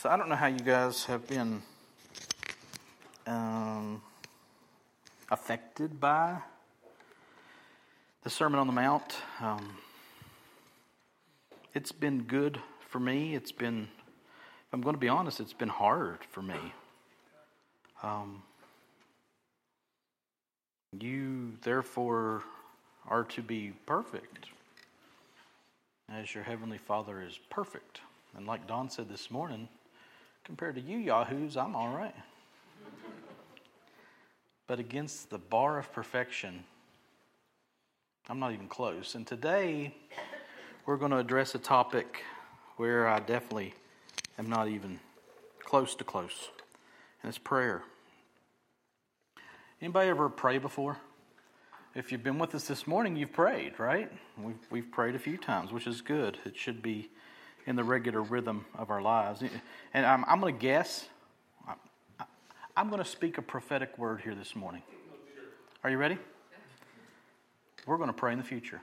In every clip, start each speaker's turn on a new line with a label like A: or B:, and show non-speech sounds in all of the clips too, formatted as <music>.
A: So I don't know how you guys have been um, affected by the Sermon on the Mount. Um, it's been good for me. It's been, if I'm going to be honest, it's been hard for me. Um, you, therefore, are to be perfect as your Heavenly Father is perfect. And like Don said this morning, compared to you Yahoos, I'm all right. but against the bar of perfection, I'm not even close. And today, we're going to address a topic where I definitely am not even close to close, and it's prayer. Anybody ever pray before? If you've been with us this morning, you've prayed, right? We've, we've prayed a few times, which is good. It should be in the regular rhythm of our lives. And I'm, I'm going to guess, I'm going to speak a prophetic word here this morning. Are you ready? We're going to pray in the future.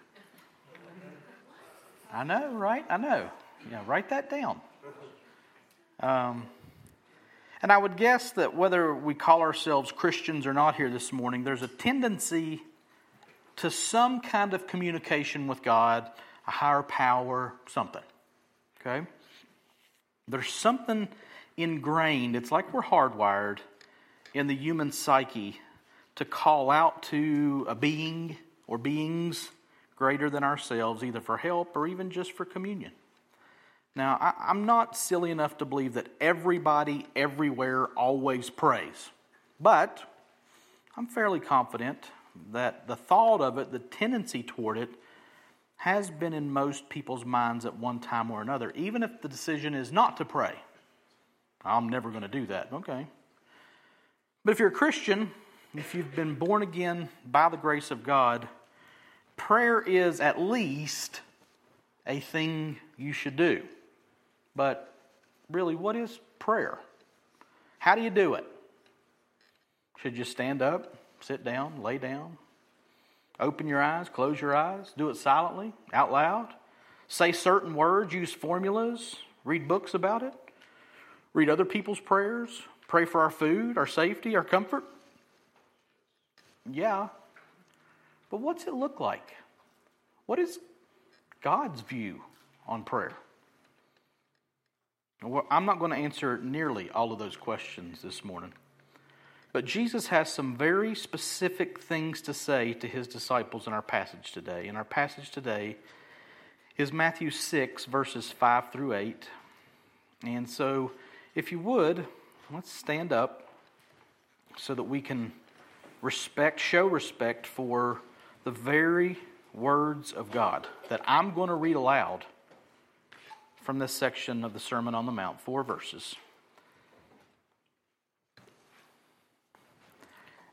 A: I know, right? I know. Yeah, write that down. Um, and I would guess that whether we call ourselves Christians or not here this morning, there's a tendency to some kind of communication with God, a higher power, something. Okay? There's something ingrained, it's like we're hardwired in the human psyche to call out to a being or beings greater than ourselves, either for help or even just for communion. Now, I, am not silly enough to believe that everybody everywhere always prays, but I'm fairly confident that the thought of it, the tendency toward it, has been in most people's minds at one time or another, even if the decision is not to pray. I'm never going to do that. Okay. But if you're a Christian, if you've been born again by the grace of God, prayer is at least a thing you should do. But really, what is prayer? How do you do it? Should you stand up, sit down, lay down, Open your eyes, close your eyes, do it silently, out loud. Say certain words, use formulas, read books about it, read other people's prayers, pray for our food, our safety, our comfort. Yeah. But what's it look like? What is God's view on prayer? Well, I'm not going to answer nearly all of those questions this morning. But Jesus has some very specific things to say to his disciples in our passage today. And our passage today is Matthew 6, verses 5 through 8. And so, if you would, let's stand up so that we can respect, show respect for the very words of God that I'm going to read aloud from this section of the Sermon on the Mount, four verses.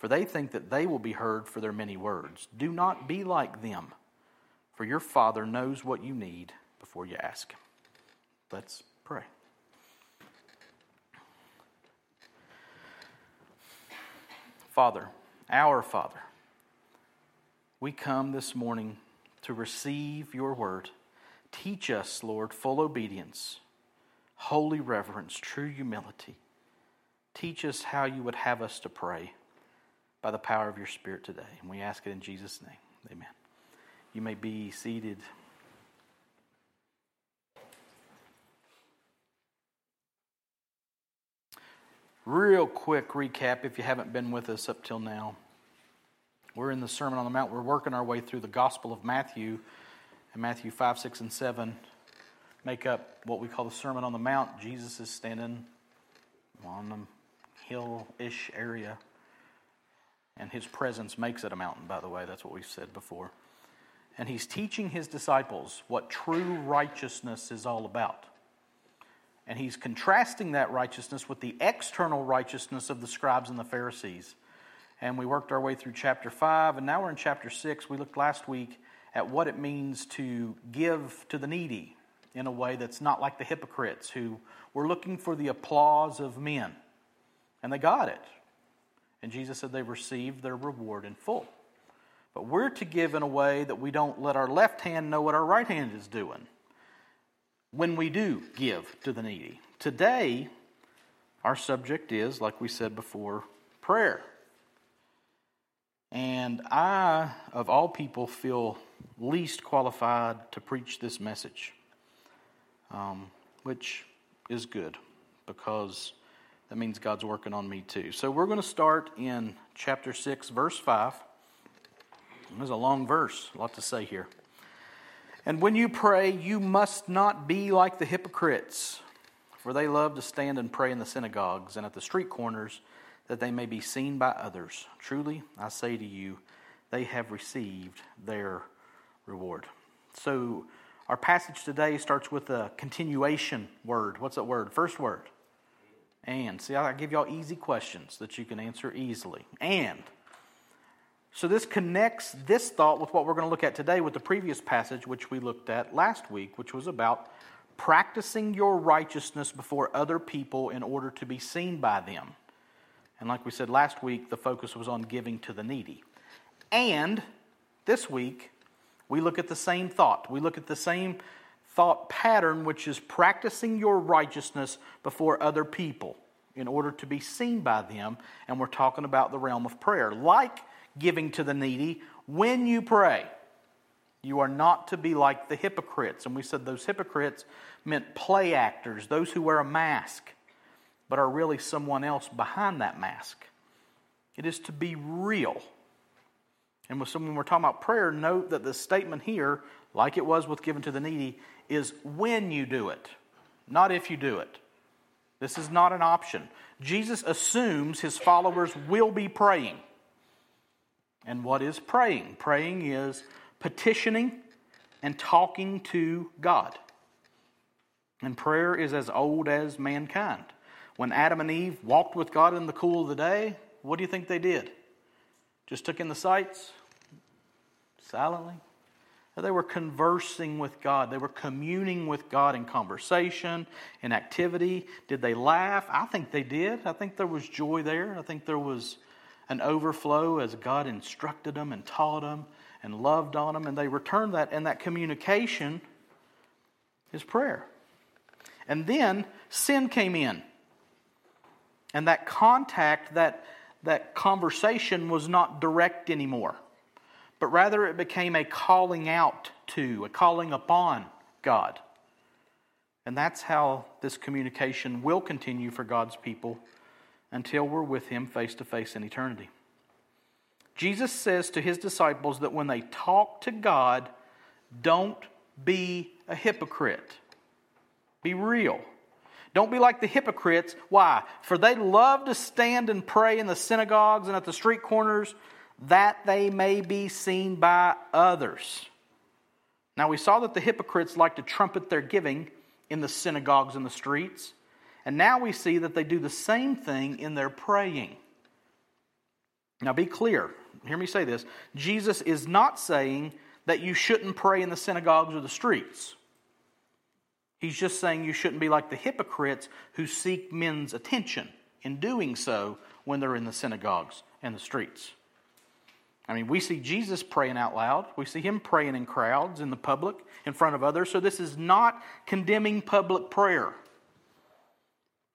A: for they think that they will be heard for their many words. Do not be like them, for your Father knows what you need before you ask. Let's pray. Father, our Father, we come this morning to receive your word. Teach us, Lord, full obedience, holy reverence, true humility. Teach us how you would have us to pray by the power of your Spirit today. And we ask it in Jesus' name. Amen. You may be seated. Real quick recap if you haven't been with us up till now. We're in the Sermon on the Mount. We're working our way through the Gospel of Matthew, and Matthew 5, 6, and 7 make up what we call the Sermon on the Mount. Jesus is standing on the hill ish area and his presence makes it a mountain, by the way. That's what we've said before. And he's teaching his disciples what true righteousness is all about. And he's contrasting that righteousness with the external righteousness of the scribes and the Pharisees. And we worked our way through chapter 5, and now we're in chapter 6. We looked last week at what it means to give to the needy in a way that's not like the hypocrites who were looking for the applause of men. And they got it. And Jesus said they received their reward in full. But we're to give in a way that we don't let our left hand know what our right hand is doing when we do give to the needy. Today, our subject is, like we said before, prayer. And I, of all people, feel least qualified to preach this message, um, which is good because that means God's working on me too. So we're going to start in chapter 6, verse 5. There's a long verse, a lot to say here. And when you pray, you must not be like the hypocrites, for they love to stand and pray in the synagogues and at the street corners, that they may be seen by others. Truly, I say to you, they have received their reward. So, our passage today starts with a continuation word. What's that word? First word. And. See, I give y'all easy questions that you can answer easily. And. So, this connects this thought with what we're going to look at today with the previous passage, which we looked at last week, which was about practicing your righteousness before other people in order to be seen by them. And like we said last week, the focus was on giving to the needy. And this week, we look at the same thought. We look at the same thought pattern, which is practicing your righteousness before other people in order to be seen by them. And we're talking about the realm of prayer. Like giving to the needy when you pray. You are not to be like the hypocrites. And we said those hypocrites meant play actors, those who wear a mask, but are really someone else behind that mask. It is to be real. And when we're talking about prayer, note that the statement here, like it was with giving to the needy, is when you do it, not if you do it. This is not an option. Jesus assumes his followers will be praying. And what is praying? Praying is petitioning and talking to God. And prayer is as old as mankind. When Adam and Eve walked with God in the cool of the day, what do you think they did? Just took in the sights? Silently? They were conversing with God. They were communing with God in conversation, in activity. Did they laugh? I think they did. I think there was joy there. I think there was an overflow as God instructed them and taught them and loved on them, and they returned that, and that communication is prayer. And then sin came in. And that contact, that, that conversation was not direct anymore, but rather it became a calling out to, a calling upon God. And that's how this communication will continue for God's people until we're with him face to face in eternity. Jesus says to his disciples that when they talk to God, don't be a hypocrite. Be real. Don't be like the hypocrites. Why? For they love to stand and pray in the synagogues and at the street corners that they may be seen by others. Now, we saw that the hypocrites like to trumpet their giving in the synagogues and the streets. And now we see that they do the same thing in their praying. Now be clear, hear me say this. Jesus is not saying that you shouldn't pray in the synagogues or the streets. He's just saying you shouldn't be like the hypocrites who seek men's attention in doing so when they're in the synagogues and the streets. I mean, we see Jesus praying out loud. We see him praying in crowds, in the public, in front of others. So this is not condemning public prayer.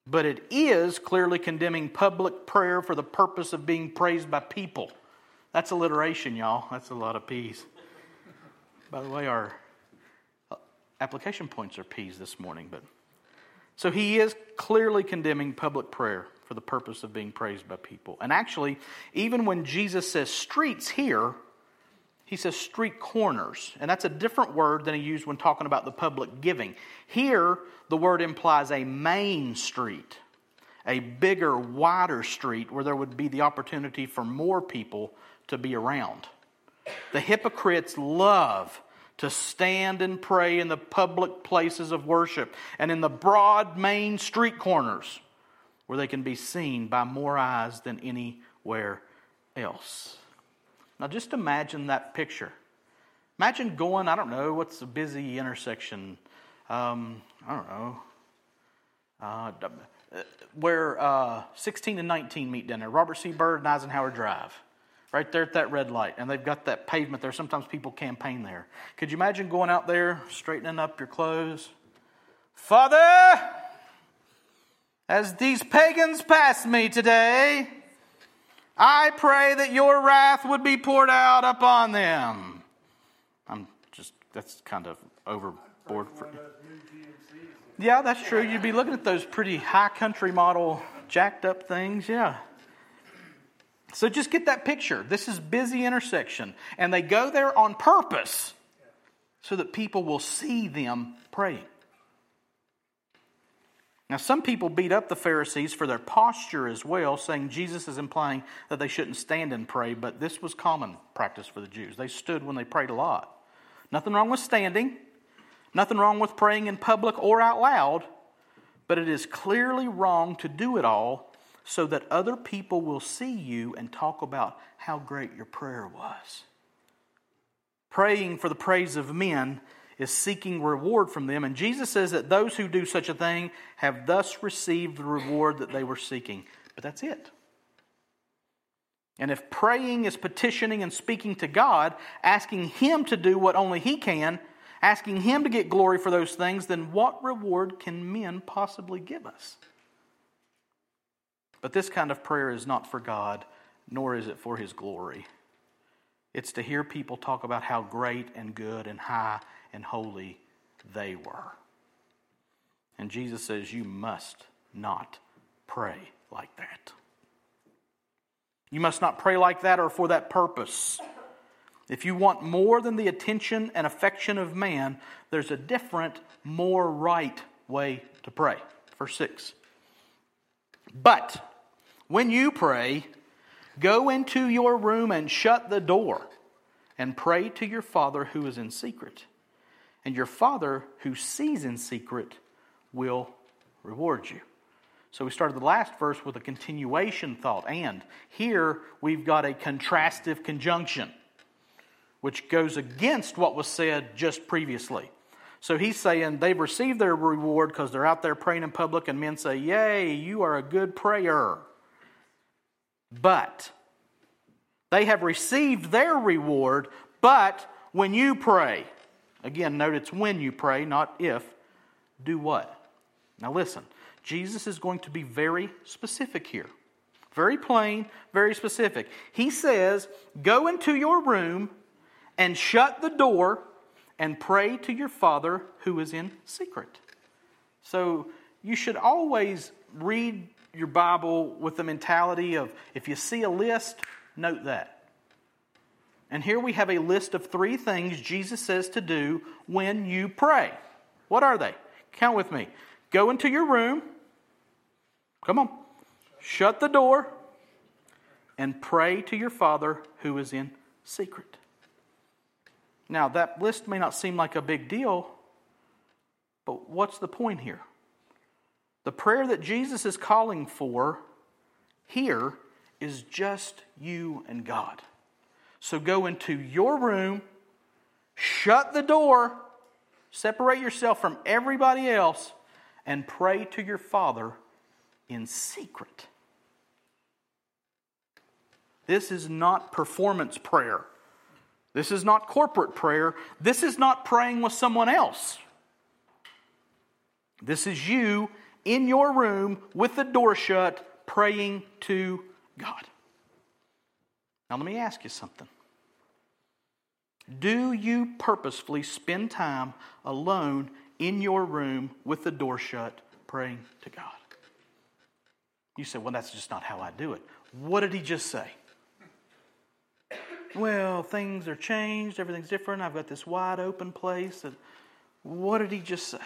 A: But it is clearly condemning public prayer for the purpose of being praised by people. That's alliteration, y'all. That's a lot of P's. By the way, our application points are P's this morning, but so he is clearly condemning public prayer for the purpose of being praised by people. And actually, even when Jesus says streets here, he says street corners, and that's a different word than he used when talking about the public giving. Here, the word implies a main street, a bigger, wider street where there would be the opportunity for more people to be around. The hypocrites love to stand and pray in the public places of worship and in the broad main street corners where they can be seen by more eyes than anywhere else. Now, just imagine that picture. Imagine going, I don't know, what's a busy intersection? Um, I don't know. Uh, where uh, 16 and 19 meet down there, Robert C. Byrd and Eisenhower Drive, right there at that red light. And they've got that pavement there. Sometimes people campaign there. Could you imagine going out there, straightening up your clothes? Father, as these pagans pass me today, I pray that your wrath would be poured out upon them. I'm just, that's kind of overboard. For, yeah, that's true. You'd be looking at those pretty high country model jacked up things, yeah. So just get that picture. This is busy intersection, and they go there on purpose so that people will see them praying. Now, some people beat up the Pharisees for their posture as well, saying Jesus is implying that they shouldn't stand and pray, but this was common practice for the Jews. They stood when they prayed a lot. Nothing wrong with standing, nothing wrong with praying in public or out loud, but it is clearly wrong to do it all so that other people will see you and talk about how great your prayer was. Praying for the praise of men is seeking reward from them. And Jesus says that those who do such a thing have thus received the reward that they were seeking. But that's it. And if praying is petitioning and speaking to God, asking Him to do what only He can, asking Him to get glory for those things, then what reward can men possibly give us? But this kind of prayer is not for God, nor is it for His glory. It's to hear people talk about how great and good and high and holy they were. And Jesus says, You must not pray like that. You must not pray like that or for that purpose. If you want more than the attention and affection of man, there's a different, more right way to pray. Verse 6. But when you pray, go into your room and shut the door and pray to your Father who is in secret and your Father who sees in secret will reward you. So we started the last verse with a continuation thought, and here we've got a contrastive conjunction, which goes against what was said just previously. So he's saying they've received their reward because they're out there praying in public, and men say, Yay, you are a good prayer. But they have received their reward, but when you pray, Again, note it's when you pray, not if. Do what? Now listen, Jesus is going to be very specific here. Very plain, very specific. He says, Go into your room and shut the door and pray to your Father who is in secret. So you should always read your Bible with the mentality of if you see a list, note that. And here we have a list of three things Jesus says to do when you pray. What are they? Count with me. Go into your room. Come on. Shut the door and pray to your Father who is in secret. Now, that list may not seem like a big deal, but what's the point here? The prayer that Jesus is calling for here is just you and God. So go into your room, shut the door, separate yourself from everybody else, and pray to your Father in secret. This is not performance prayer. This is not corporate prayer. This is not praying with someone else. This is you in your room with the door shut, praying to God. Now, let me ask you something. Do you purposefully spend time alone in your room with the door shut, praying to God? You say, well, that's just not how I do it. What did he just say? Well, things are changed, everything's different. I've got this wide open place. And what did he just say?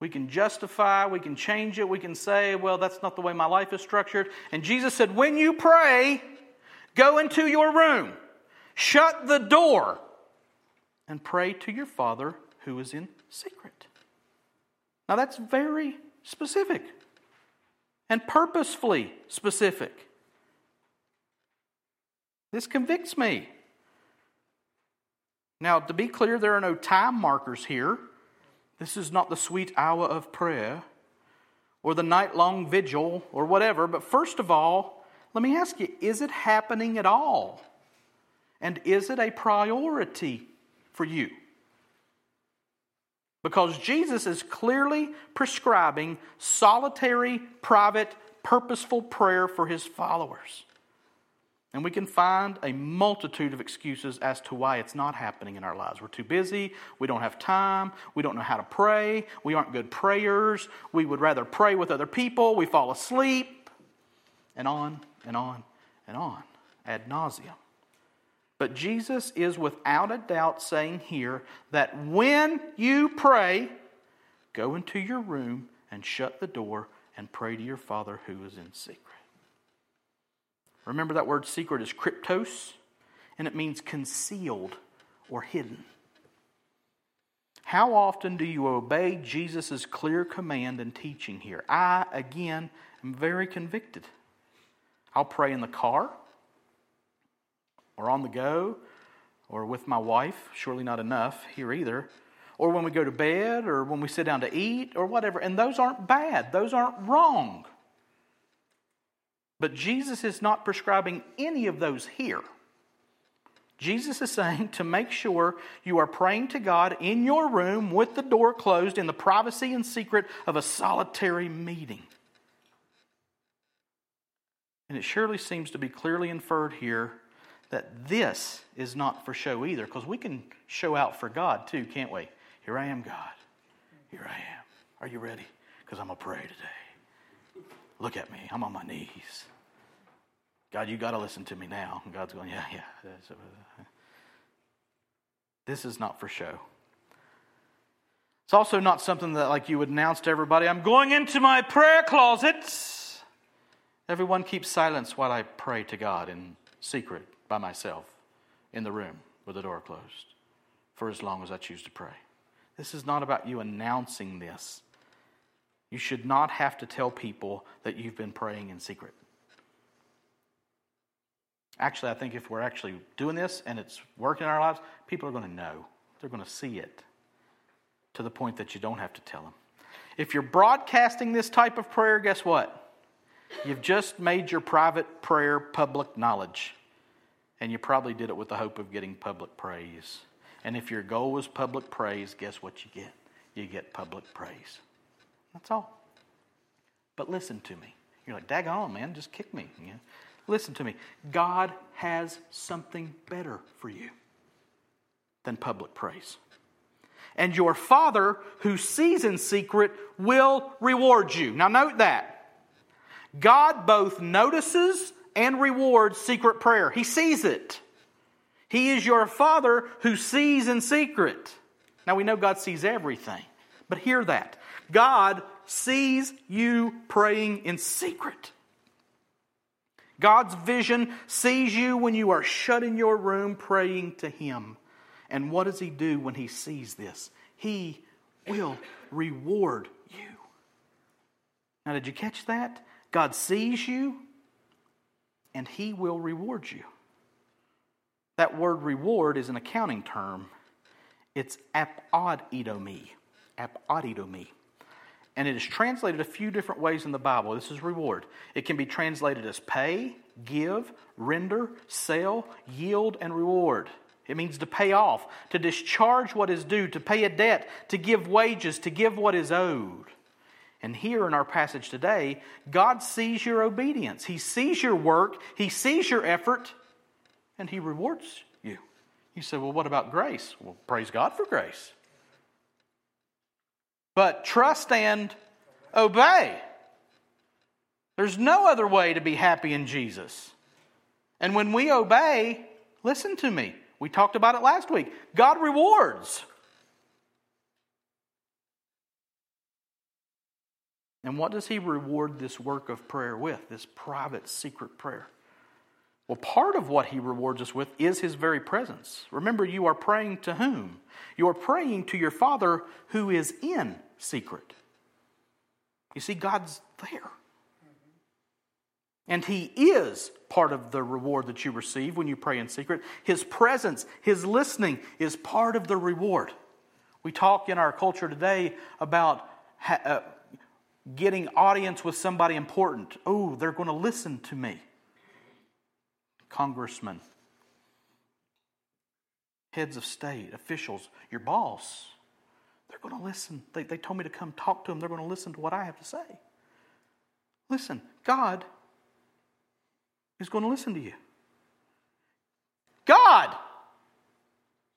A: We can justify, we can change it, we can say, well, that's not the way my life is structured. And Jesus said, when you pray, go into your room. Shut the door. and pray to your Father who is in secret. Now, that's very specific and purposefully specific. This convicts me. Now, to be clear, there are no time markers here. This is not the sweet hour of prayer or the night long vigil or whatever. But first of all, let me ask you is it happening at all? And is it a priority for you? Because Jesus is clearly prescribing solitary, private, purposeful prayer for his followers. And we can find a multitude of excuses as to why it's not happening in our lives. We're too busy. We don't have time. We don't know how to pray. We aren't good prayers. We would rather pray with other people. We fall asleep. And on and on and on ad nauseum. But Jesus is without a doubt saying here that when you pray, go into your room and shut the door and pray to your Father who is in secret. Remember that word secret is kryptos, and it means concealed or hidden. How often do you obey Jesus' clear command and teaching here? I, again, am very convicted. I'll pray in the car or on the go or with my wife, surely not enough here either, or when we go to bed or when we sit down to eat or whatever. And those aren't bad, those aren't wrong. But Jesus is not prescribing any of those here. Jesus is saying to make sure you are praying to God in your room with the door closed in the privacy and secret of a solitary meeting. And it surely seems to be clearly inferred here that this is not for show either, because we can show out for God too, can't we? Here I am, God. Here I am. Are you ready? Because I'm going to pray today. Look at me. I'm on my knees. God, you got to listen to me now. And God's going, yeah, yeah. This is not for show. It's also not something that like you would announce to everybody, I'm going into my prayer closet. Everyone keeps silence while I pray to God in secret by myself in the room with the door closed for as long as I choose to pray. This is not about you announcing this. You should not have to tell people that you've been praying in secret. Actually, I think if we're actually doing this and it's working in our lives, people are going to know. They're going to see it to the point that you don't have to tell them. If you're broadcasting this type of prayer, guess what? You've just made your private prayer public knowledge. And you probably did it with the hope of getting public praise. And if your goal was public praise, guess what you get? You get public praise. That's all. But listen to me. You're like, daggone, man, just kick me. You know? Listen to me. God has something better for you than public praise. And your Father who sees in secret will reward you. Now, note that. God both notices and rewards secret prayer, He sees it. He is your Father who sees in secret. Now, we know God sees everything, but hear that. God sees you praying in secret. God's vision sees you when you are shut in your room praying to Him. And what does He do when He sees this? He will reward you. Now, did you catch that? God sees you and He will reward you. That word reward is an accounting term. It's apodidomi. Apodidomi and it is translated a few different ways in the Bible. This is reward. It can be translated as pay, give, render, sell, yield, and reward. It means to pay off, to discharge what is due, to pay a debt, to give wages, to give what is owed. And here in our passage today, God sees your obedience. He sees your work, He sees your effort, and He rewards you. You say, well, what about grace? Well, praise God for grace but trust and obey. There's no other way to be happy in Jesus. And when we obey, listen to me. We talked about it last week. God rewards. And what does He reward this work of prayer with, this private, secret prayer? Well, part of what he rewards us with is his very presence. Remember, you are praying to whom? You are praying to your Father who is in secret. You see, God's there. And He is part of the reward that you receive when you pray in secret. His presence, His listening is part of the reward. We talk in our culture today about uh, getting audience with somebody important. Oh, they're going to listen to me. Congressmen, heads of state, officials, your boss, they're going to listen. They, they told me to come talk to them. They're going to listen to what I have to say. Listen, God is going to listen to you. God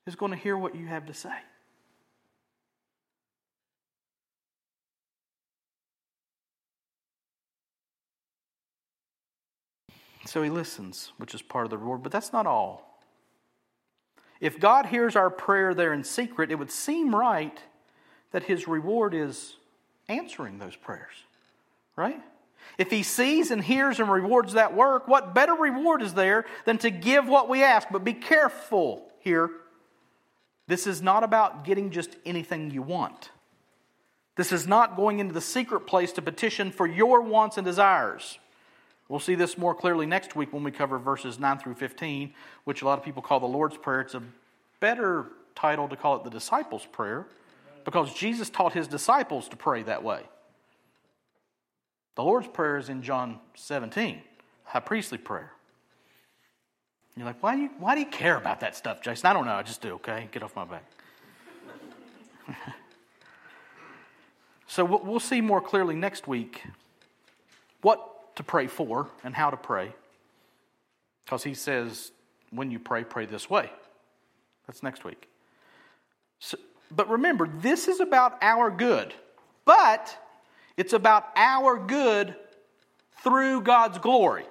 A: is going to hear what you have to say. So he listens, which is part of the reward, but that's not all. If God hears our prayer there in secret, it would seem right that his reward is answering those prayers, right? If he sees and hears and rewards that work, what better reward is there than to give what we ask? But be careful here. This is not about getting just anything you want. This is not going into the secret place to petition for your wants and desires. We'll see this more clearly next week when we cover verses 9 through 15, which a lot of people call the Lord's Prayer. It's a better title to call it the disciples' prayer because Jesus taught his disciples to pray that way. The Lord's Prayer is in John 17, high priestly prayer. You're like, why do, you, why do you care about that stuff, Jason? I don't know. I just do, okay? Get off my back. <laughs> so we'll see more clearly next week what to pray for and how to pray. Because he says, when you pray, pray this way. That's next week. So, but remember, this is about our good. But it's about our good through God's glory.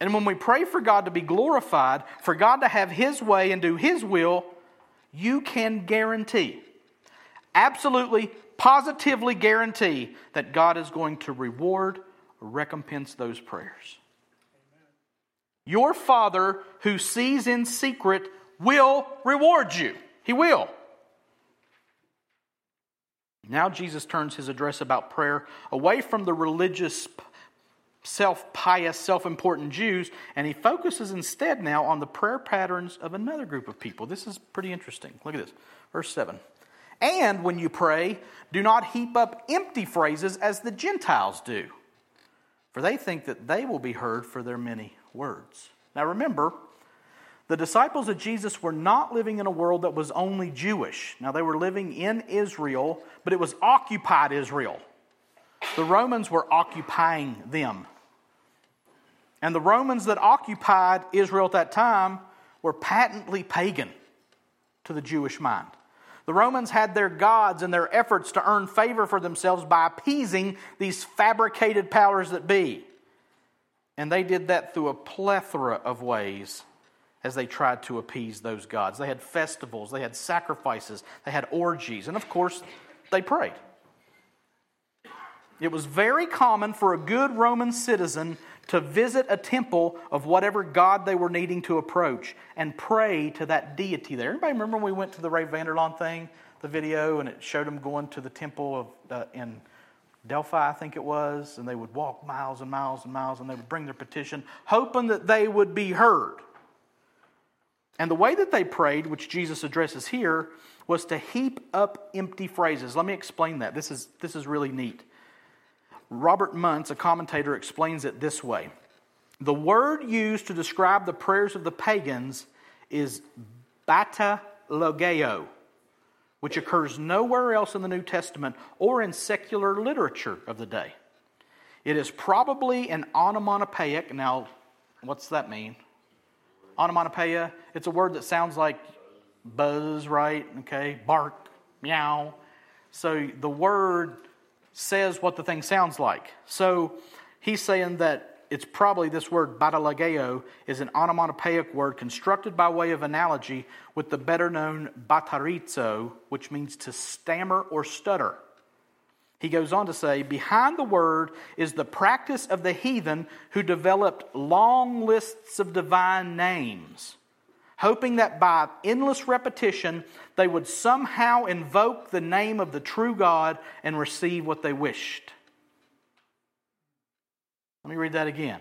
A: And when we pray for God to be glorified, for God to have His way and do His will, you can guarantee, absolutely, positively guarantee that God is going to reward or recompense those prayers. Your Father who sees in secret will reward you. He will. Now Jesus turns his address about prayer away from the religious, self pious, self important Jews, and he focuses instead now on the prayer patterns of another group of people. This is pretty interesting. Look at this. Verse 7. And when you pray, do not heap up empty phrases as the Gentiles do, for they think that they will be heard for their many words. Now remember, the disciples of Jesus were not living in a world that was only Jewish. Now, they were living in Israel, but it was occupied Israel. The Romans were occupying them. And the Romans that occupied Israel at that time were patently pagan to the Jewish mind. The Romans had their gods and their efforts to earn favor for themselves by appeasing these fabricated powers that be. And they did that through a plethora of ways as they tried to appease those gods. They had festivals, they had sacrifices, they had orgies, and of course, they prayed. It was very common for a good Roman citizen to visit a temple of whatever god they were needing to approach and pray to that deity there. Anybody remember when we went to the Ray Vander Laan thing, the video, and it showed them going to the temple of uh, in Delphi, I think it was, and they would walk miles and miles and miles, and they would bring their petition, hoping that they would be heard. And the way that they prayed, which Jesus addresses here, was to heap up empty phrases. Let me explain that. This is, this is really neat. Robert Mounce, a commentator, explains it this way The word used to describe the prayers of the pagans is bata logeo, which occurs nowhere else in the New Testament or in secular literature of the day. It is probably an onomatopoeic. Now, what's that mean? Onomatopoeia, it's a word that sounds like buzz, right? Okay, bark, meow. So the word says what the thing sounds like. So he's saying that it's probably this word battalogeo is an onomatopoeic word constructed by way of analogy with the better known battarizo, which means to stammer or stutter. He goes on to say, Behind the word is the practice of the heathen who developed long lists of divine names, hoping that by endless repetition they would somehow invoke the name of the true God and receive what they wished. Let me read that again.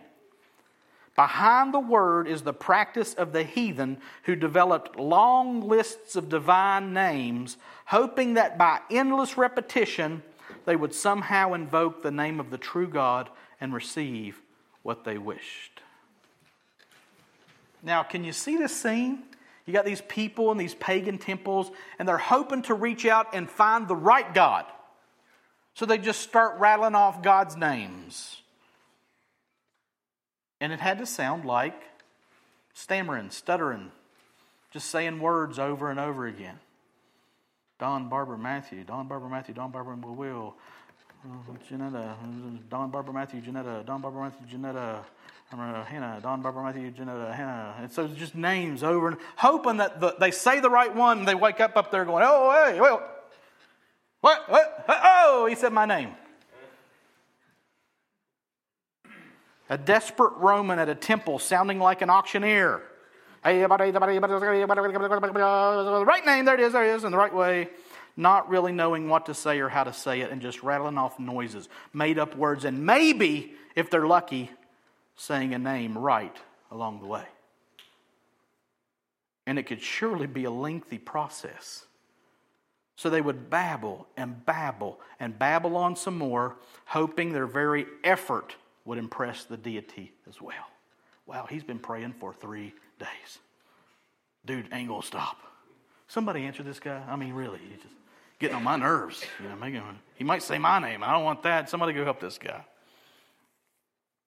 A: Behind the word is the practice of the heathen who developed long lists of divine names, hoping that by endless repetition they would somehow invoke the name of the true God and receive what they wished. Now, can you see this scene? You got these people in these pagan temples, and they're hoping to reach out and find the right God. So they just start rattling off God's names. And it had to sound like stammering, stuttering, just saying words over and over again. Don Barbara Matthew, Don Barbara Matthew, Don Barbara Will, Janetta, Don Barbara Matthew, Janetta, Don Barbara Matthew, Janetta, Hannah, Don Barbara Matthew, Janetta, Hannah. And so it's just names over and hoping that the, they say the right one and they wake up up there going, oh, hey, well, what, what, oh, he said my name. A desperate Roman at a temple sounding like an auctioneer. Right name, there it is, there it is, in the right way. Not really knowing what to say or how to say it, and just rattling off noises, made up words, and maybe, if they're lucky, saying a name right along the way. And it could surely be a lengthy process. So they would babble and babble and babble on some more, hoping their very effort would impress the deity as well. Wow, he's been praying for three days. Dude ain't gonna stop. Somebody answer this guy. I mean, really, he's just getting on my nerves. You know, making, he might say my name. I don't want that. Somebody go help this guy.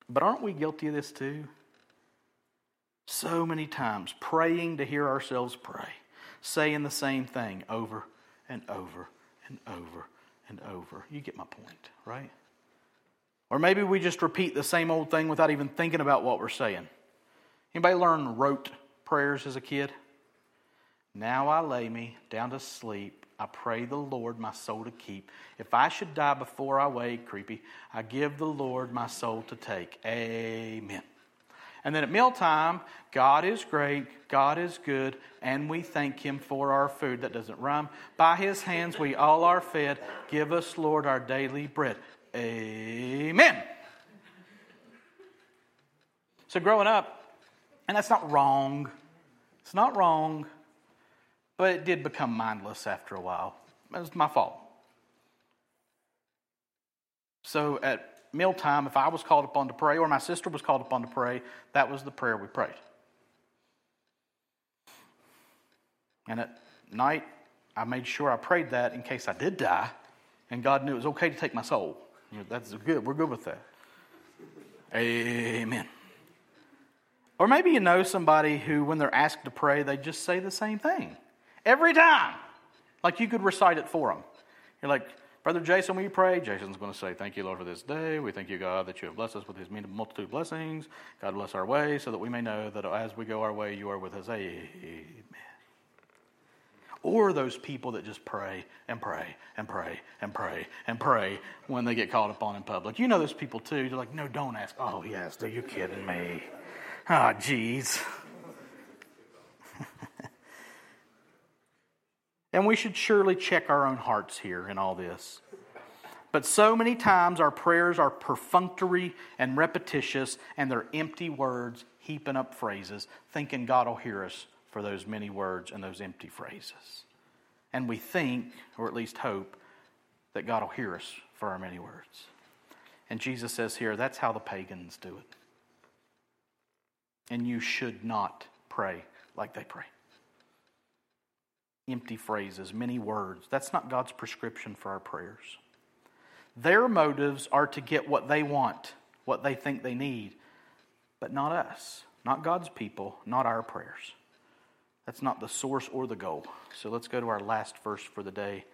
A: But aren't we guilty of this too? So many times, praying to hear ourselves pray, saying the same thing over and over and over and over. You get my point, right? Or maybe we just repeat the same old thing without even thinking about what we're saying. Anybody learn rote prayers as a kid? Now I lay me down to sleep. I pray the Lord my soul to keep. If I should die before I wake, creepy, I give the Lord my soul to take. Amen. And then at mealtime, God is great, God is good, and we thank Him for our food. That doesn't rhyme. By His hands we all are fed. Give us, Lord, our daily bread. Amen. So growing up, and that's not wrong. It's not wrong, but it did become mindless after a while. It was my fault. So at mealtime, if I was called upon to pray or my sister was called upon to pray, that was the prayer we prayed. And at night, I made sure I prayed that in case I did die, and God knew it was okay to take my soul. You know, that's good. We're good with that. Amen. Or maybe you know somebody who, when they're asked to pray, they just say the same thing every time. Like you could recite it for them. You're like, Brother Jason, will you pray? Jason's going to say, Thank you, Lord, for this day. We thank you, God, that you have blessed us with his multitude of blessings. God bless our way so that we may know that as we go our way, you are with us. Amen. Or those people that just pray and pray and pray and pray and pray when they get called upon in public. You know those people too. You're like, No, don't ask. Oh, yes, are you kidding me? Ah, oh, jeez. And we should surely check our own hearts here in all this. But so many times our prayers are perfunctory and repetitious, and they're empty words, heaping up phrases, thinking God will hear us for those many words and those empty phrases. And we think, or at least hope, that God will hear us for our many words. And Jesus says here, that's how the pagans do it and you should not pray like they pray. Empty phrases, many words. That's not God's prescription for our prayers. Their motives are to get what they want, what they think they need, but not us, not God's people, not our prayers. That's not the source or the goal. So let's go to our last verse for the day,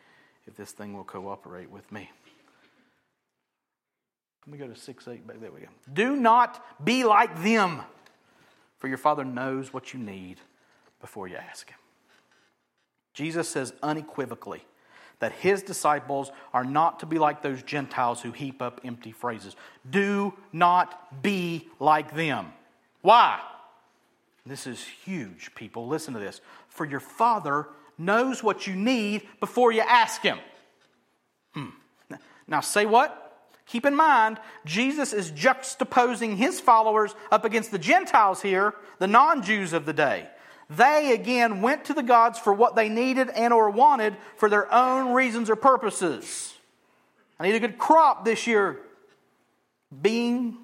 A: if this thing will cooperate with me. Let me go to 6 8. Back there we go. Do not be like them for your Father knows what you need before you ask Him. Jesus says unequivocally that his disciples are not to be like those Gentiles who heap up empty phrases. Do not be like them. Why? This is huge, people. Listen to this. For your Father knows what you need before you ask Him. Hmm. Now, say what? Keep in mind, Jesus is juxtaposing his followers up against the Gentiles here, the non Jews of the day. They again went to the gods for what they needed and or wanted for their own reasons or purposes. I need a good crop this year. Being,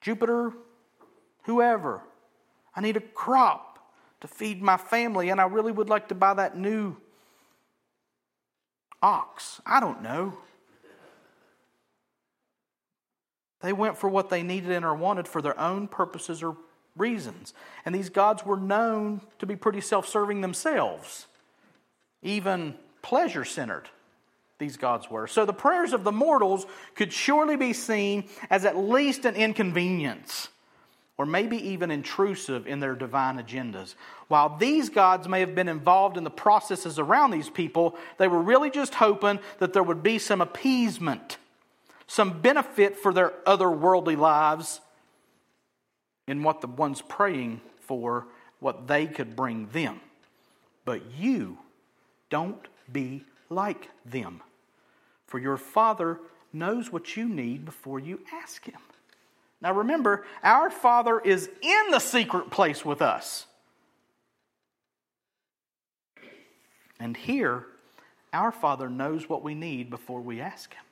A: Jupiter, whoever. I need a crop to feed my family, and I really would like to buy that new ox. I don't know. They went for what they needed and or wanted for their own purposes or reasons. And these gods were known to be pretty self serving themselves, even pleasure centered. These gods were. So the prayers of the mortals could surely be seen as at least an inconvenience or maybe even intrusive in their divine agendas. While these gods may have been involved in the processes around these people, they were really just hoping that there would be some appeasement, some benefit for their otherworldly lives in what the ones praying for, what they could bring them. But you don't be like them, for your Father knows what you need before you ask Him. Now remember, our Father is in the secret place with us. And here, our Father knows what we need before we ask Him.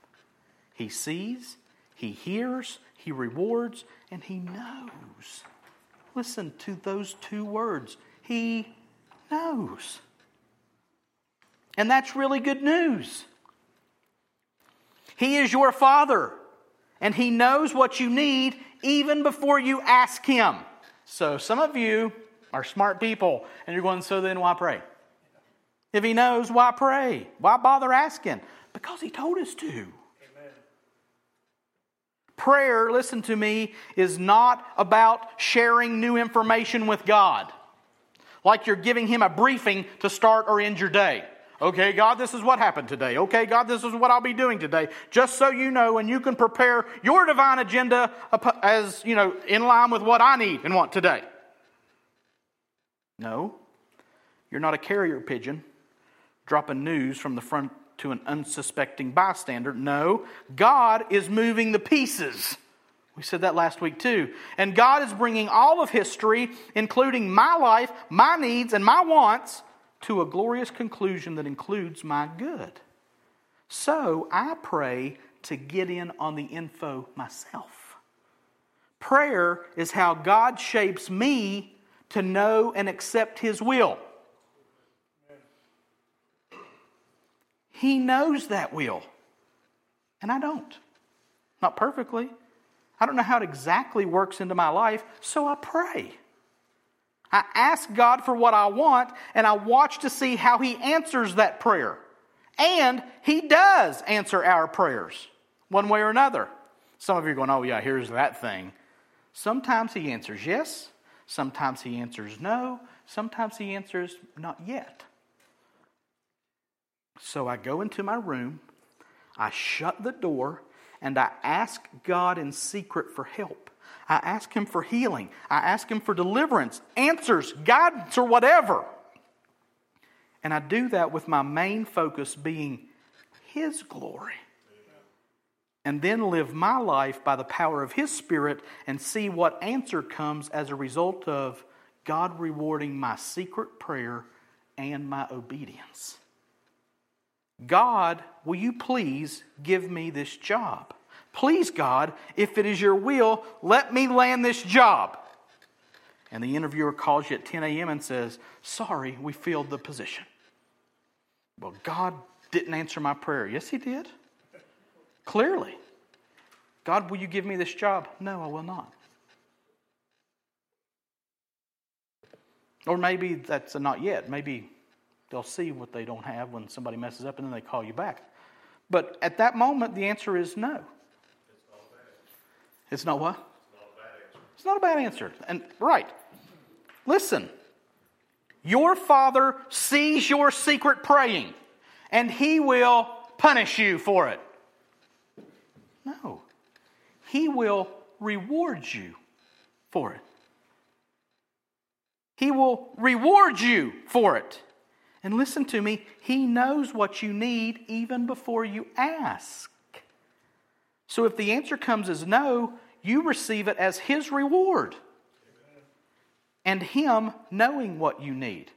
A: He sees, He hears, He rewards, and He knows. Listen to those two words He knows. And that's really good news. He is your Father, and He knows what you need even before you ask Him. So, some of you are smart people, and you're going, so then why pray? If He knows, why pray? Why bother asking? Because He told us to. Prayer, listen to me, is not about sharing new information with God. Like you're giving Him a briefing to start or end your day. Okay, God, this is what happened today. Okay, God, this is what I'll be doing today. Just so you know, and you can prepare your divine agenda as, you know, in line with what I need and want today. No, you're not a carrier pigeon dropping news from the front to an unsuspecting bystander. No, God is moving the pieces. We said that last week too. And God is bringing all of history, including my life, my needs, and my wants, to a glorious conclusion that includes my good. So I pray to get in on the info myself. Prayer is how God shapes me to know and accept His will. He knows that will. And I don't. Not perfectly. I don't know how it exactly works into my life, so I pray. I ask God for what I want, and I watch to see how He answers that prayer. And He does answer our prayers, one way or another. Some of you are going, oh, yeah, here's that thing. Sometimes He answers yes, sometimes He answers no, sometimes He answers not yet. So I go into my room, I shut the door, and I ask God in secret for help. I ask Him for healing. I ask Him for deliverance, answers, guidance, or whatever. And I do that with my main focus being His glory. And then live my life by the power of His Spirit and see what answer comes as a result of God rewarding my secret prayer and my obedience. God, will you please give me this job? Please, God, if it is your will, let me land this job. And the interviewer calls you at 10 a.m. and says, Sorry, we filled the position. Well, God didn't answer my prayer. Yes, He did. Clearly. God, will you give me this job? No, I will not. Or maybe that's a not yet. Maybe They'll see what they don't have when somebody messes up and then they call you back. But at that moment, the answer is no. It's not what? It's not a bad answer. And right. Listen. Your father sees your secret praying. and he will punish you for it. No. He will reward you for it. He will reward you for it. And listen to me, He knows what you need even before you ask. So if the answer comes as no, you receive it as His reward and Him knowing what you need.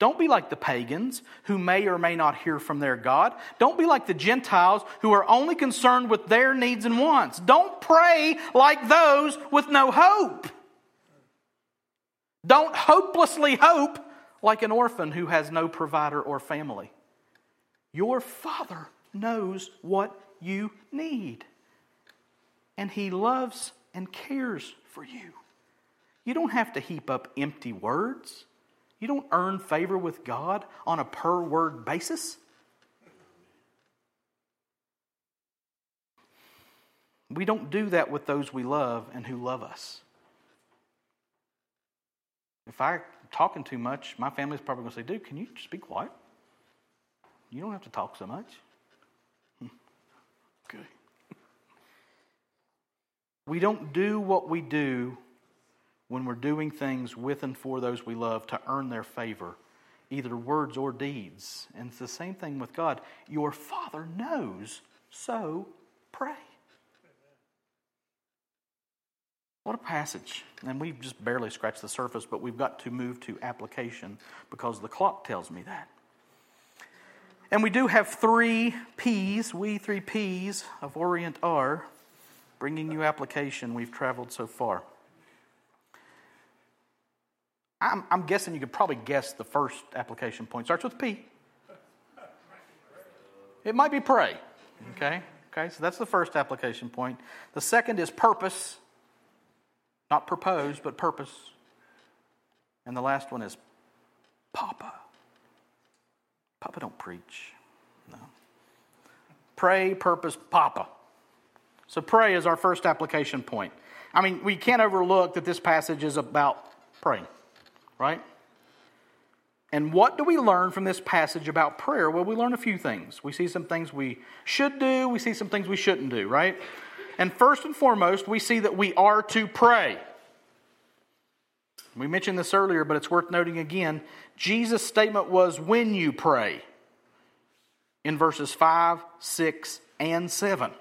A: Don't be like the pagans who may or may not hear from their God. Don't be like the Gentiles who are only concerned with their needs and wants. Don't pray like those with no hope. Don't hopelessly hope like an orphan who has no provider or family. Your Father knows what you need, and He loves and cares for you. You don't have to heap up empty words. You don't earn favor with God on a per word basis. We don't do that with those we love and who love us. If I'm talking too much, my family's probably going to say, dude, can you just be quiet? You don't have to talk so much. Hmm. Okay. We don't do what we do when we're doing things with and for those we love to earn their favor, either words or deeds. And it's the same thing with God. Your Father knows, so pray. What a passage. And we've just barely scratched the surface, but we've got to move to application because the clock tells me that. And we do have three P's, we three P's of Orient are, bringing you application. We've traveled so far. I'm, I'm guessing you could probably guess the first application point. Starts with P. It might be pray. Okay? Okay, so that's the first application point. The second is purpose. Not propose, but purpose. And the last one is Papa. Papa don't preach. No. Pray, purpose, Papa. So pray is our first application point. I mean, we can't overlook that this passage is about praying right? And what do we learn from this passage about prayer? Well, we learn a few things. We see some things we should do, we see some things we shouldn't do, right? And first and foremost, we see that we are to pray. We mentioned this earlier, but it's worth noting again. Jesus' statement was when you pray in verses 5, 6, and 7.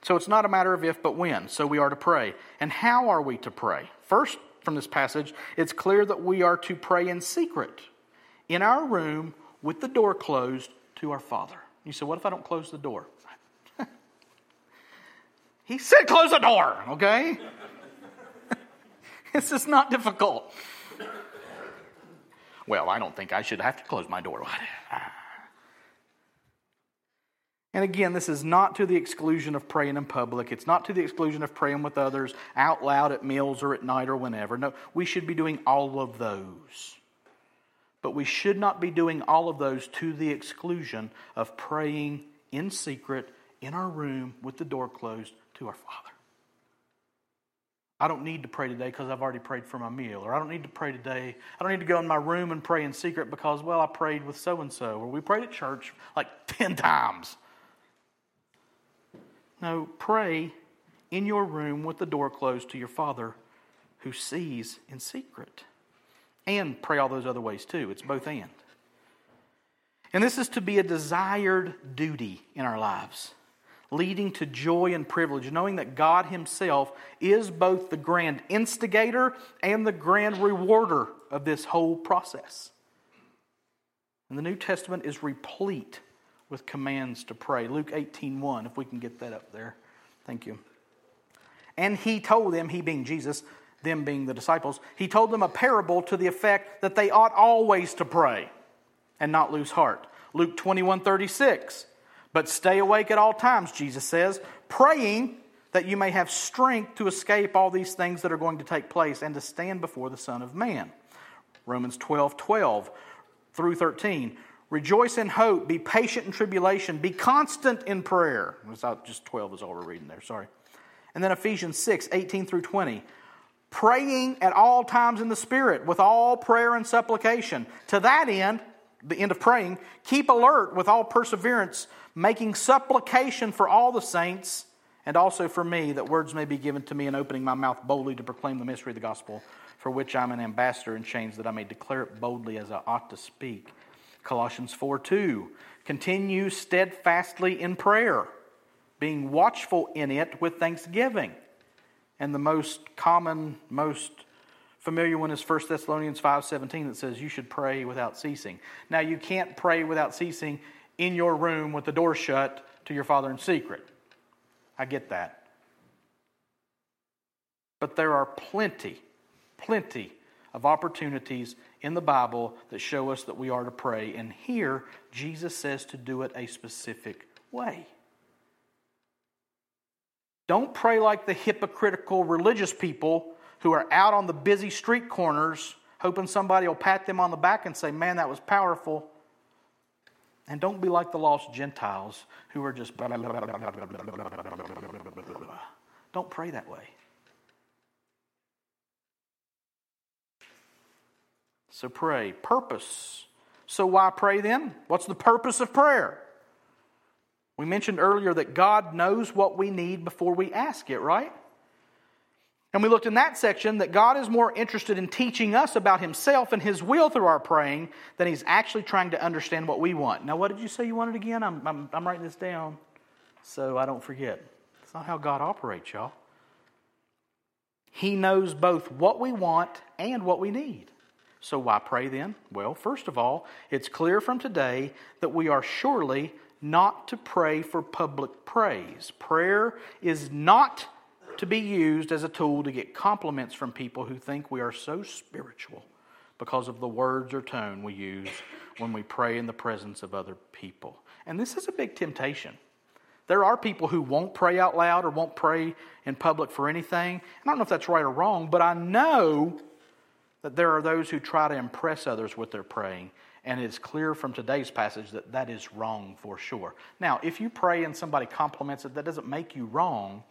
A: So it's not a matter of if, but when. So we are to pray. And how are we to pray? First, from this passage, it's clear that we are to pray in secret in our room with the door closed to our Father. You say, What if I don't close the door? He said, Close the door, okay? <laughs> this is not difficult. Well, I don't think I should have to close my door. <sighs> And again, this is not to the exclusion of praying in public. It's not to the exclusion of praying with others out loud at meals or at night or whenever. No, we should be doing all of those. But we should not be doing all of those to the exclusion of praying in secret in our room with the door closed to our Father. I don't need to pray today because I've already prayed for my meal. Or I don't need to pray today. I don't need to go in my room and pray in secret because, well, I prayed with so and so. Or we prayed at church like <laughs> 10 times. No, pray in your room with the door closed to your Father who sees in secret. And pray all those other ways too. It's both and. And this is to be a desired duty in our lives, leading to joy and privilege, knowing that God Himself is both the grand instigator and the grand rewarder of this whole process. And the New Testament is replete with commands to pray. Luke 18 1, if we can get that up there. Thank you. And he told them, he being Jesus, them being the disciples, he told them a parable to the effect that they ought always to pray and not lose heart. Luke 21 36. But stay awake at all times, Jesus says, praying that you may have strength to escape all these things that are going to take place and to stand before the Son of Man. Romans 12 12 through 13. Rejoice in hope. Be patient in tribulation. Be constant in prayer. Just 12 is all we're reading there, sorry. And then Ephesians 6, 18 through 20. Praying at all times in the Spirit with all prayer and supplication. To that end, the end of praying, keep alert with all perseverance, making supplication for all the saints and also for me, that words may be given to me in opening my mouth boldly to proclaim the mystery of the gospel, for which I'm an ambassador in chains, that I may declare it boldly as I ought to speak. Colossians 4 2. Continue steadfastly in prayer, being watchful in it with thanksgiving. And the most common, most familiar one is 1 Thessalonians 5:17 that says you should pray without ceasing. Now you can't pray without ceasing in your room with the door shut to your father in secret. I get that. But there are plenty, plenty of opportunities in the Bible that show us that we are to pray. And here, Jesus says to do it a specific way. Don't pray like the hypocritical religious people who are out on the busy street corners hoping somebody will pat them on the back and say, Man, that was powerful. And don't be like the lost Gentiles who are just. Don't pray that way. So pray. Purpose. So why pray then? What's the purpose of prayer? We mentioned earlier that God knows what we need before we ask it, right? And we looked in that section that God is more interested in teaching us about Himself and His will through our praying than He's actually trying to understand what we want. Now, what did you say you wanted again? I'm, I'm, I'm writing this down so I don't forget. It's not how God operates, y'all. He knows both what we want and what we need. So, why pray then? Well, first of all, it's clear from today that we are surely not to pray for public praise. Prayer is not to be used as a tool to get compliments from people who think we are so spiritual because of the words or tone we use when we pray in the presence of other people. And this is a big temptation. There are people who won't pray out loud or won't pray in public for anything. I don't know if that's right or wrong, but I know that there are those who try to impress others with their praying. And it's clear from today's passage that that is wrong for sure. Now, if you pray and somebody compliments it, that doesn't make you wrong.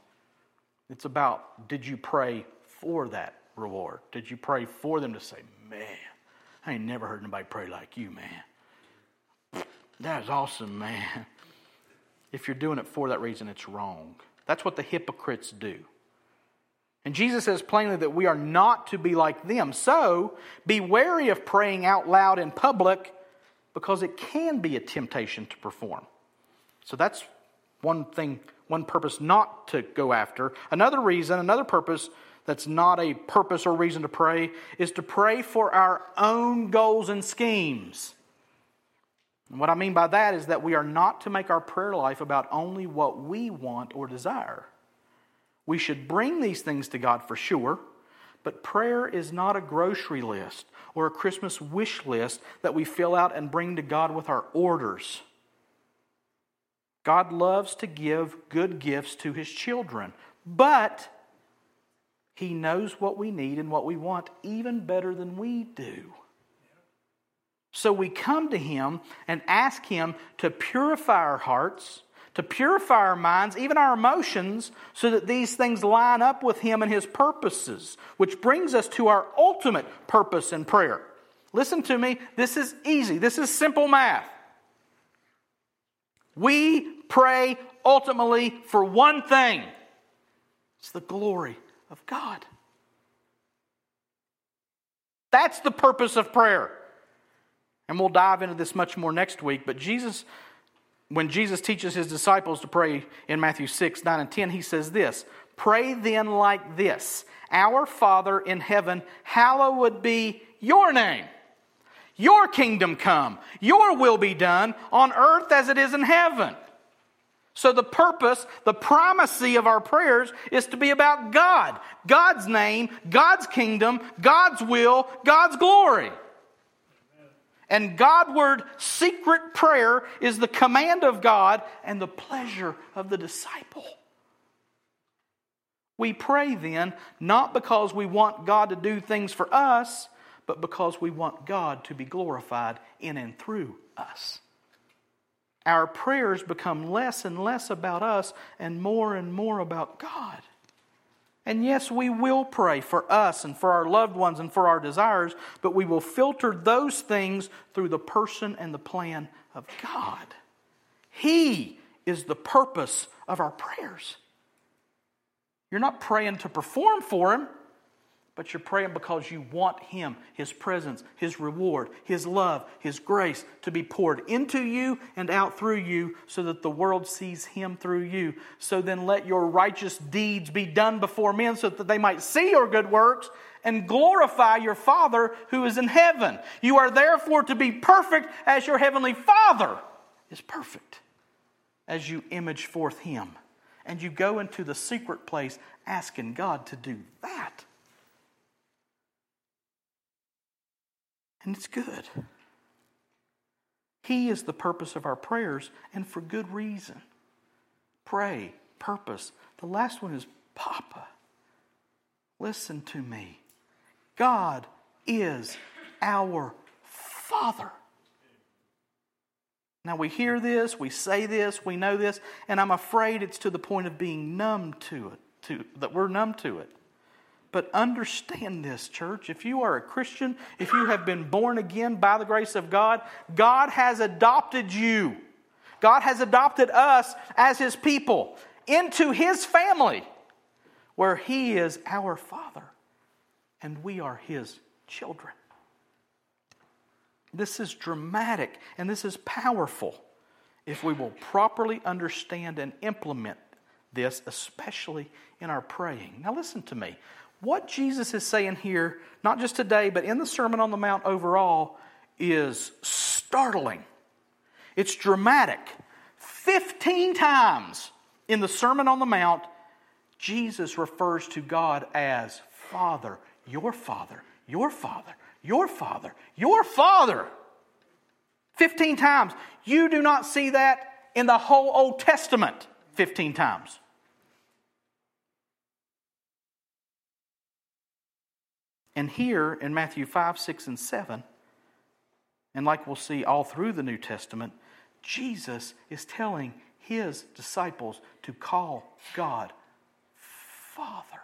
A: It's about did you pray for that reward? Did you pray for them to say, man, I ain't never heard anybody pray like you, man. That is awesome, man. If you're doing it for that reason, it's wrong. That's what the hypocrites do. And Jesus says plainly that we are not to be like them. So be wary of praying out loud in public because it can be a temptation to perform. So that's one thing one purpose not to go after. Another reason, another purpose that's not a purpose or reason to pray is to pray for our own goals and schemes. And what I mean by that is that we are not to make our prayer life about only what we want or desire. We should bring these things to God for sure, but prayer is not a grocery list or a Christmas wish list that we fill out and bring to God with our orders. God loves to give good gifts to his children, but he knows what we need and what we want even better than we do. So we come to him and ask him to purify our hearts, to purify our minds, even our emotions, so that these things line up with him and his purposes, which brings us to our ultimate purpose in prayer. Listen to me, this is easy, this is simple math. We pray ultimately for one thing it's the glory of God. That's the purpose of prayer. And we'll dive into this much more next week. But Jesus, when Jesus teaches his disciples to pray in Matthew 6, 9, and 10, he says this Pray then like this Our Father in heaven, hallowed be your name. Your kingdom come, your will be done on earth as it is in heaven. So, the purpose, the primacy of our prayers is to be about God, God's name, God's kingdom, God's will, God's glory. And Godward secret prayer is the command of God and the pleasure of the disciple. We pray then not because we want God to do things for us, but because we want God to be glorified in and through us. Our prayers become less and less about us and more and more about God. And yes, we will pray for us and for our loved ones and for our desires, but we will filter those things through the person and the plan of God. He is the purpose of our prayers. You're not praying to perform for Him, but you're praying because you want Him, His presence, His reward, His love, His grace to be poured into you and out through you so that the world sees Him through you. So then let your righteous deeds be done before men so that they might see your good works and glorify your Father who is in heaven. You are therefore to be perfect as your heavenly Father is perfect as you image forth Him. And you go into the secret place asking God to do that. And it's good. He is the purpose of our prayers, and for good reason. Pray, purpose. The last one is Papa. Listen to me. God is our Father. Now we hear this, we say this, we know this, and I'm afraid it's to the point of being numb to it, to, that we're numb to it. But understand this, church. If you are a Christian, if you have been born again by the grace of God, God has adopted you. God has adopted us as His people into His family, where He is our Father and we are His children. This is dramatic and this is powerful if we will properly understand and implement this, especially in our praying. Now, listen to me. What Jesus is saying here, not just today, but in the Sermon on the Mount overall, is startling. It's dramatic. 15 times in the Sermon on the Mount, Jesus refers to God as Father, your Father, your Father, your Father, your Father. 15 times. You do not see that in the whole Old Testament 15 times. And here in Matthew 5, 6, and 7, and like we'll see all through the New Testament, Jesus is telling his disciples to call God Father.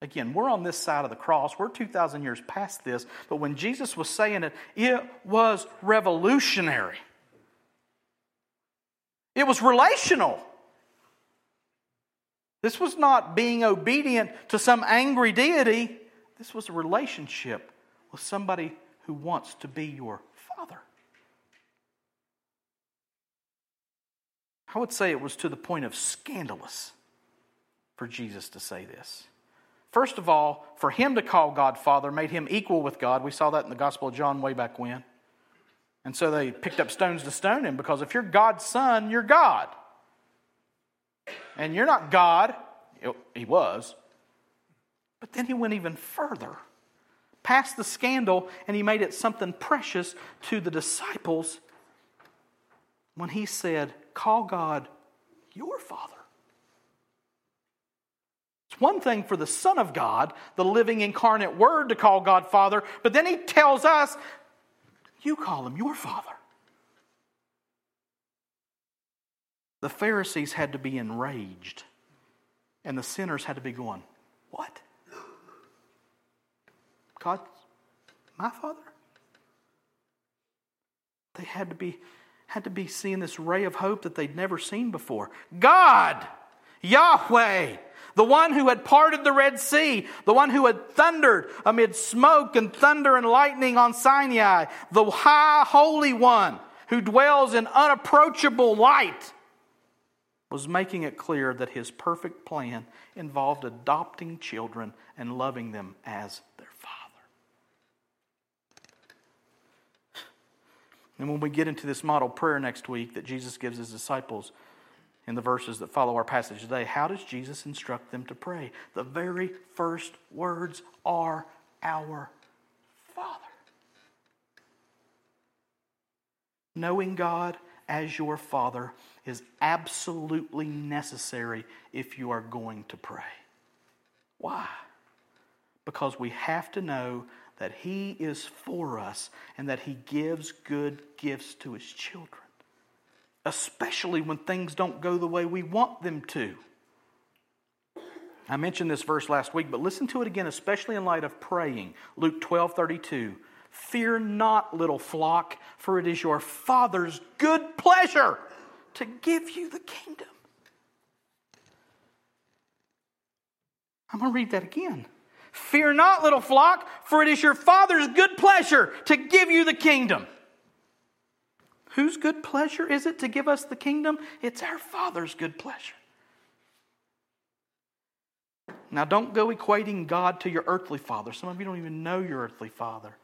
A: Again, we're on this side of the cross. We're 2,000 years past this. But when Jesus was saying it, it was revolutionary. It was relational. This was not being obedient to some angry deity. This was a relationship with somebody who wants to be your father. I would say it was to the point of scandalous for Jesus to say this. First of all, for him to call God Father made him equal with God. We saw that in the Gospel of John way back when. And so they picked up stones to stone him because if you're God's son, you're God. And you're not God. He was. But then he went even further, past the scandal, and he made it something precious to the disciples when he said, Call God your Father. It's one thing for the Son of God, the living incarnate Word, to call God Father, but then He tells us, you call Him your Father. The Pharisees had to be enraged, and the sinners had to be going, What? God, my Father? They had to be had to be seeing this ray of hope that they'd never seen before. God, Yahweh, the one who had parted the Red Sea, the one who had thundered amid smoke and thunder and lightning on Sinai, the high holy one who dwells in unapproachable light, was making it clear that his perfect plan involved adopting children and loving them as their father. And when we get into this model prayer next week that Jesus gives his disciples, in the verses that follow our passage today, how does Jesus instruct them to pray? The very first words are Our Father. Knowing God as your Father is absolutely necessary if you are going to pray. Why? Because we have to know that He is for us and that He gives good gifts to His children especially when things don't go the way we want them to. I mentioned this verse last week, but listen to it again, especially in light of praying. Luke 12 32. Fear not, little flock, for it is your Father's good pleasure to give you the kingdom. I'm going to read that again. Fear not, little flock, for it is your Father's good pleasure to give you the kingdom. Whose good pleasure is it to give us the kingdom? It's our Father's good pleasure. Now, don't go equating God to your earthly father. Some of you don't even know your earthly father.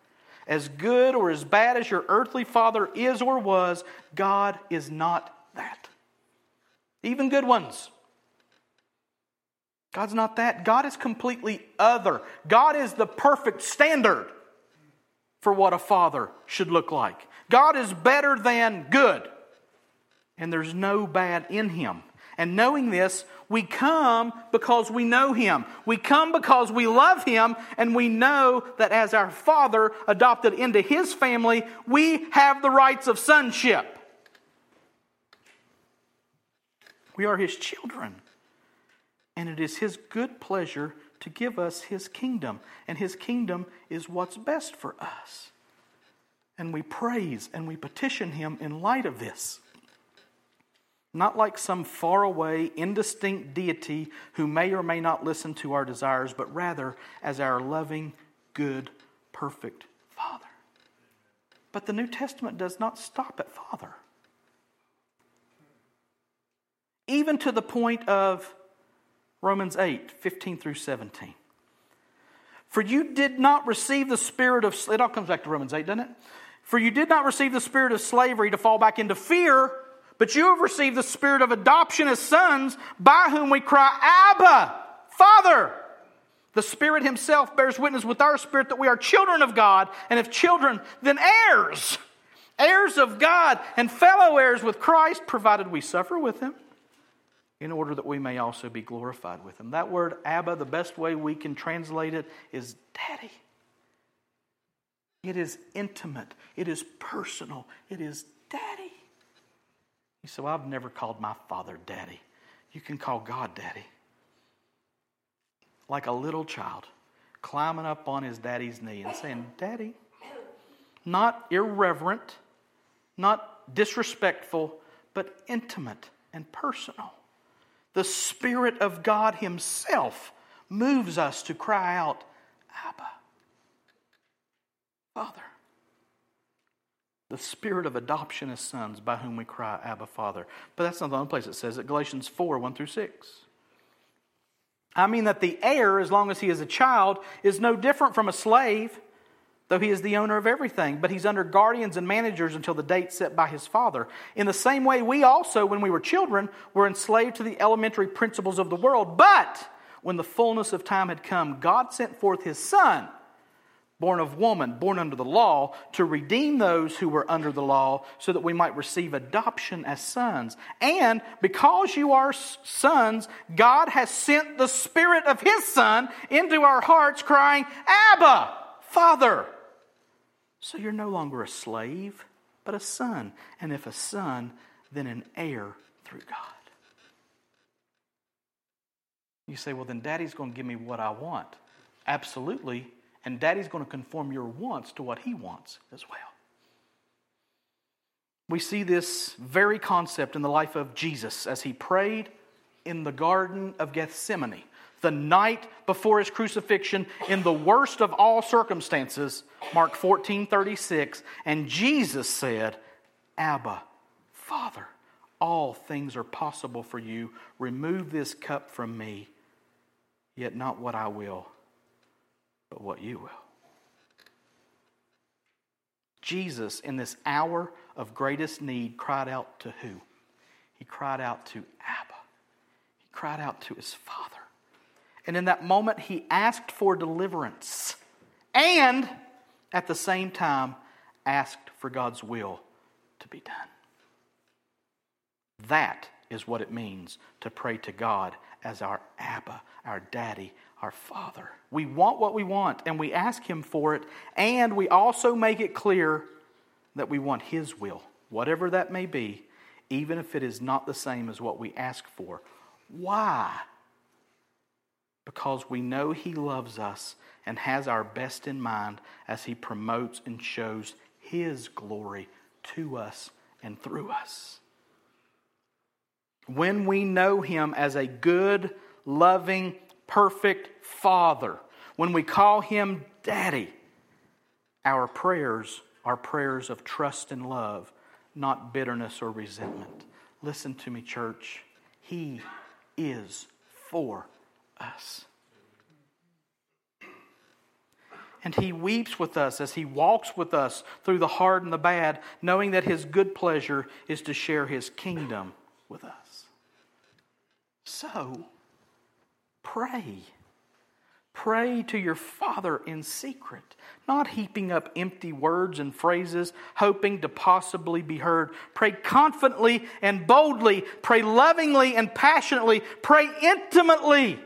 A: As good or as bad as your earthly father is or was, God is not. Even good ones. God's not that. God is completely other. God is the perfect standard for what a father should look like. God is better than good, and there's no bad in him. And knowing this, we come because we know Him. We come because we love Him, and we know that as our Father adopted into His family, we have the rights of sonship. We are His children. And it is His good pleasure to give us His kingdom. And His kingdom is what's best for us. And we praise and we petition Him in light of this not like some faraway, indistinct deity who may or may not listen to our desires, but rather as our loving, good, perfect Father. But the New Testament does not stop at Father. Even to the point of Romans 8 15 through 17. For you did not receive the spirit of, it all comes back to Romans 8, doesn't it? For you did not receive the spirit of slavery to fall back into fear but you have received the spirit of adoption as sons, by whom we cry, Abba, Father. The Spirit Himself bears witness with our spirit that we are children of God, and if children, then heirs, heirs of God, and fellow heirs with Christ, provided we suffer with Him, in order that we may also be glorified with Him. That word, Abba, the best way we can translate it is daddy. It is intimate, it is personal, it is daddy. You say, Well, I've never called my father daddy. You can call God daddy. Like a little child climbing up on his daddy's knee and saying, Daddy. Not irreverent, not disrespectful, but intimate and personal. The Spirit of God Himself moves us to cry out, Abba, Father the spirit of adoption as sons by whom we cry, Abba, Father. But that's not the only place it says it. Galatians 4 1 through 6. I mean that the heir, as long as he is a child, is no different from a slave, though he is the owner of everything, but he's under guardians and managers until the date set by his father. In the same way, we also, when we were children, were enslaved to the elementary principles of the world. But when the fullness of time had come, God sent forth his son born of woman, born under the law, to redeem those who were under the law, so that we might receive adoption as sons. And because you are sons, God has sent the Spirit of His Son into our hearts, crying, Abba, Father. So you're no longer a slave, but a son. And if a son, then an heir through God. You say, well, then daddy's going to give me what I want. Absolutely, and daddy's going to conform your wants to what he wants as well. We see this very concept in the life of Jesus as he prayed in the Garden of Gethsemane, the night before his crucifixion, in the worst of all circumstances, Mark 14 36. And Jesus said, Abba, Father, all things are possible for you. Remove this cup from me, yet not what I will but what you will. Jesus, in this hour of greatest need, cried out to who? He cried out to Abba. He cried out to his Father. And in that moment, he asked for deliverance and at the same time asked for God's will to be done. That is what it means to pray to God as our Abba, our Daddy, our Father. We want what we want, and we ask Him for it, and we also make it clear that we want His will, whatever that may be, even if it is not the same as what we ask for. Why? Because we know He loves us and has our best in mind as He promotes and shows His glory to us and through us. When we know Him as a good, loving, perfect Father, when we call Him Daddy, our prayers are prayers of trust and love, not bitterness or resentment. Listen to me, church. He is for us. And he weeps with us as he walks with us through the hard and the bad, knowing that his good pleasure is to share his kingdom with us. So, pray. Pray to your Father in secret, not heaping up empty words and phrases, hoping to possibly be heard. Pray confidently and boldly. Pray lovingly and passionately. Pray intimately,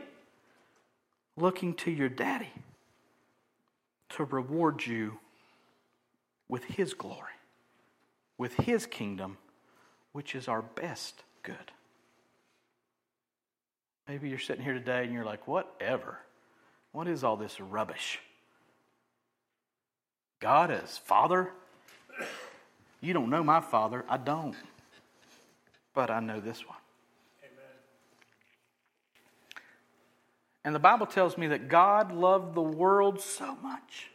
A: looking to your daddy to reward you with his glory, with his kingdom, which is our best good. Maybe you're sitting here today and you're like, whatever. What is all this rubbish? God is Father? You don't know my Father. I don't. But I know this one. Amen. And the Bible tells me that God loved the world so much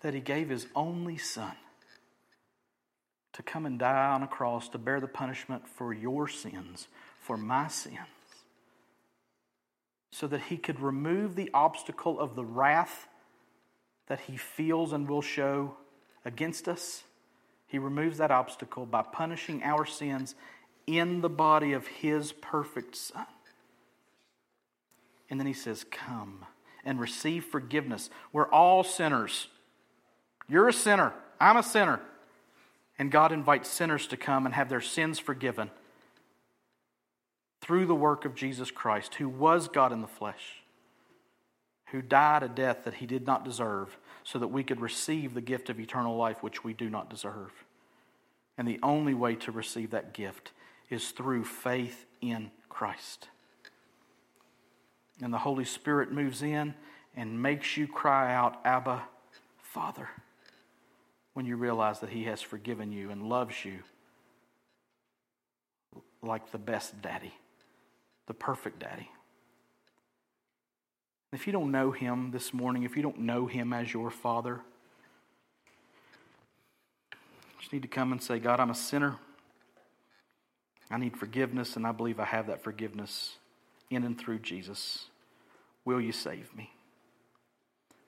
A: that he gave his only Son to come and die on a cross to bear the punishment for your sins, for my sins so that he could remove the obstacle of the wrath that he feels and will show against us. He removes that obstacle by punishing our sins in the body of his perfect Son. And then he says, Come and receive forgiveness. We're all sinners. You're a sinner. I'm a sinner. And God invites sinners to come and have their sins forgiven through the work of Jesus Christ, who was God in the flesh, who died a death that he did not deserve, so that we could receive the gift of eternal life, which we do not deserve. And the only way to receive that gift is through faith in Christ. And the Holy Spirit moves in and makes you cry out, Abba, Father, when you realize that He has forgiven you and loves you like the best daddy the perfect daddy. If you don't know him this morning, if you don't know him as your father, you just need to come and say, God, I'm a sinner. I need forgiveness, and I believe I have that forgiveness in and through Jesus. Will you save me?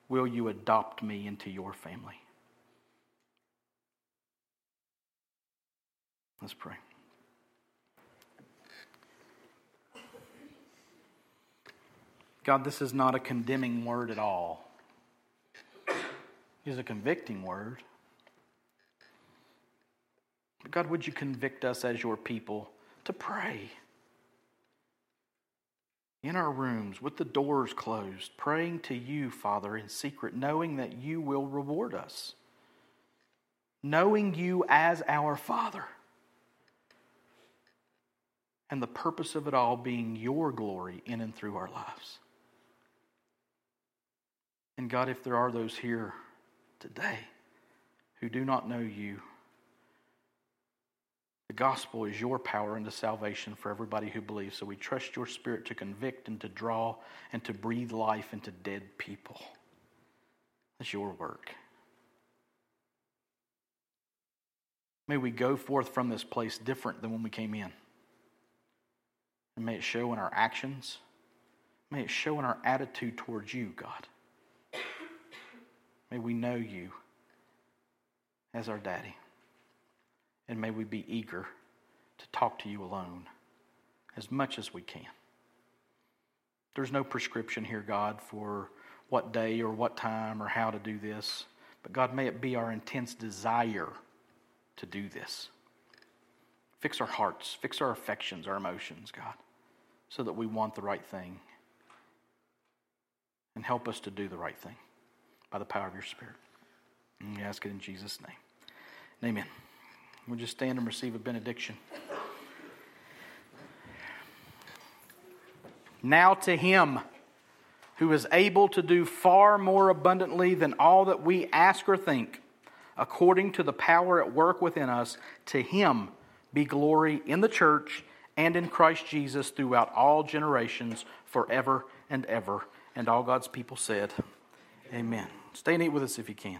A: Will you adopt me into your family? Let's pray. God, this is not a condemning word at all. It is a convicting word. But God, would you convict us as your people to pray? In our rooms, with the doors closed, praying to you, Father, in secret, knowing that you will reward us. Knowing you as our Father. And the purpose of it all being your glory in and through our lives. And God, if there are those here today who do not know you, the gospel is your power into salvation for everybody who believes. So we trust your spirit to convict and to draw and to breathe life into dead people. That's your work. May we go forth from this place different than when we came in. And may it show in our actions. May it show in our attitude towards you, God. May we know you as our daddy. And may we be eager to talk to you alone as much as we can. There's no prescription here, God, for what day or what time or how to do this. But God, may it be our intense desire to do this. Fix our hearts, fix our affections, our emotions, God, so that we want the right thing. And help us to do the right thing by the power of your Spirit. And we ask it in Jesus' name. Amen. We'll just stand and receive a benediction. Now to him who is able to do far more abundantly than all that we ask or think, according to the power at work within us, to him be glory in the church and in Christ Jesus throughout all generations, forever and ever. And all God's people said, Amen. Stay and eat with us if you can.